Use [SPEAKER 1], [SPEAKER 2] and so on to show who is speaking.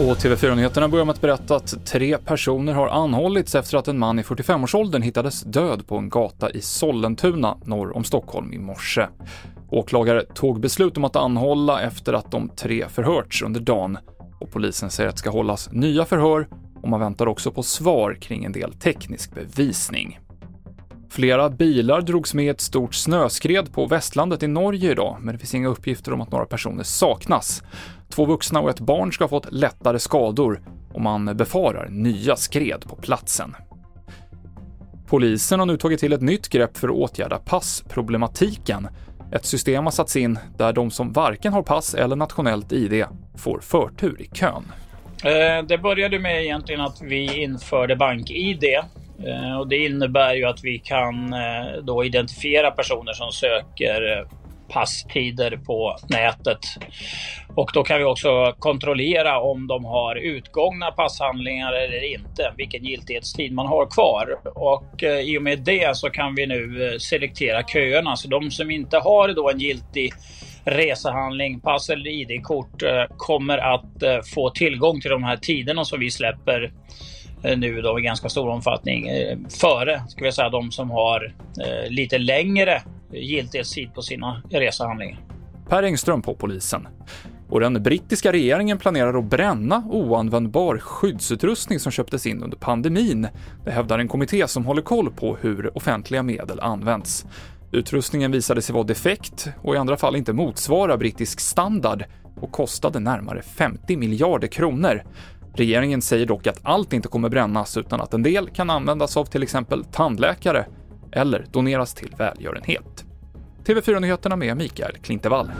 [SPEAKER 1] Och TV4-nyheterna börjar med att berätta att tre personer har anhållits efter att en man i 45-årsåldern hittades död på en gata i Sollentuna norr om Stockholm i morse. Åklagare tog beslut om att anhålla efter att de tre förhörts under dagen och polisen säger att det ska hållas nya förhör och man väntar också på svar kring en del teknisk bevisning. Flera bilar drogs med i ett stort snöskred på Västlandet i Norge idag, men det finns inga uppgifter om att några personer saknas. Två vuxna och ett barn ska ha fått lättare skador och man befarar nya skred på platsen. Polisen har nu tagit till ett nytt grepp för att åtgärda passproblematiken. Ett system har satts in där de som varken har pass eller nationellt ID får förtur i kön.
[SPEAKER 2] Eh, det började med egentligen att vi införde bank-ID. Eh, och det innebär ju att vi kan eh, då identifiera personer som söker eh, passtider på nätet. Och då kan vi också kontrollera om de har utgångna passhandlingar eller inte, vilken giltighetstid man har kvar. Och i och med det så kan vi nu selektera köerna. Så de som inte har då en giltig resehandling, pass eller ID-kort kommer att få tillgång till de här tiderna som vi släpper Eh, nu då i ganska stor omfattning eh, före ska vi säga de som har eh, lite längre giltighetstid på sina resehandlingar.
[SPEAKER 1] Per Engström på polisen. Och den brittiska regeringen planerar att bränna oanvändbar skyddsutrustning som köptes in under pandemin. Det hävdar en kommitté som håller koll på hur offentliga medel används. Utrustningen visade sig vara defekt och i andra fall inte motsvara brittisk standard och kostade närmare 50 miljarder kronor. Regeringen säger dock att allt inte kommer brännas utan att en del kan användas av till exempel tandläkare eller doneras till välgörenhet. TV4-nyheterna med Mikael Klintevall.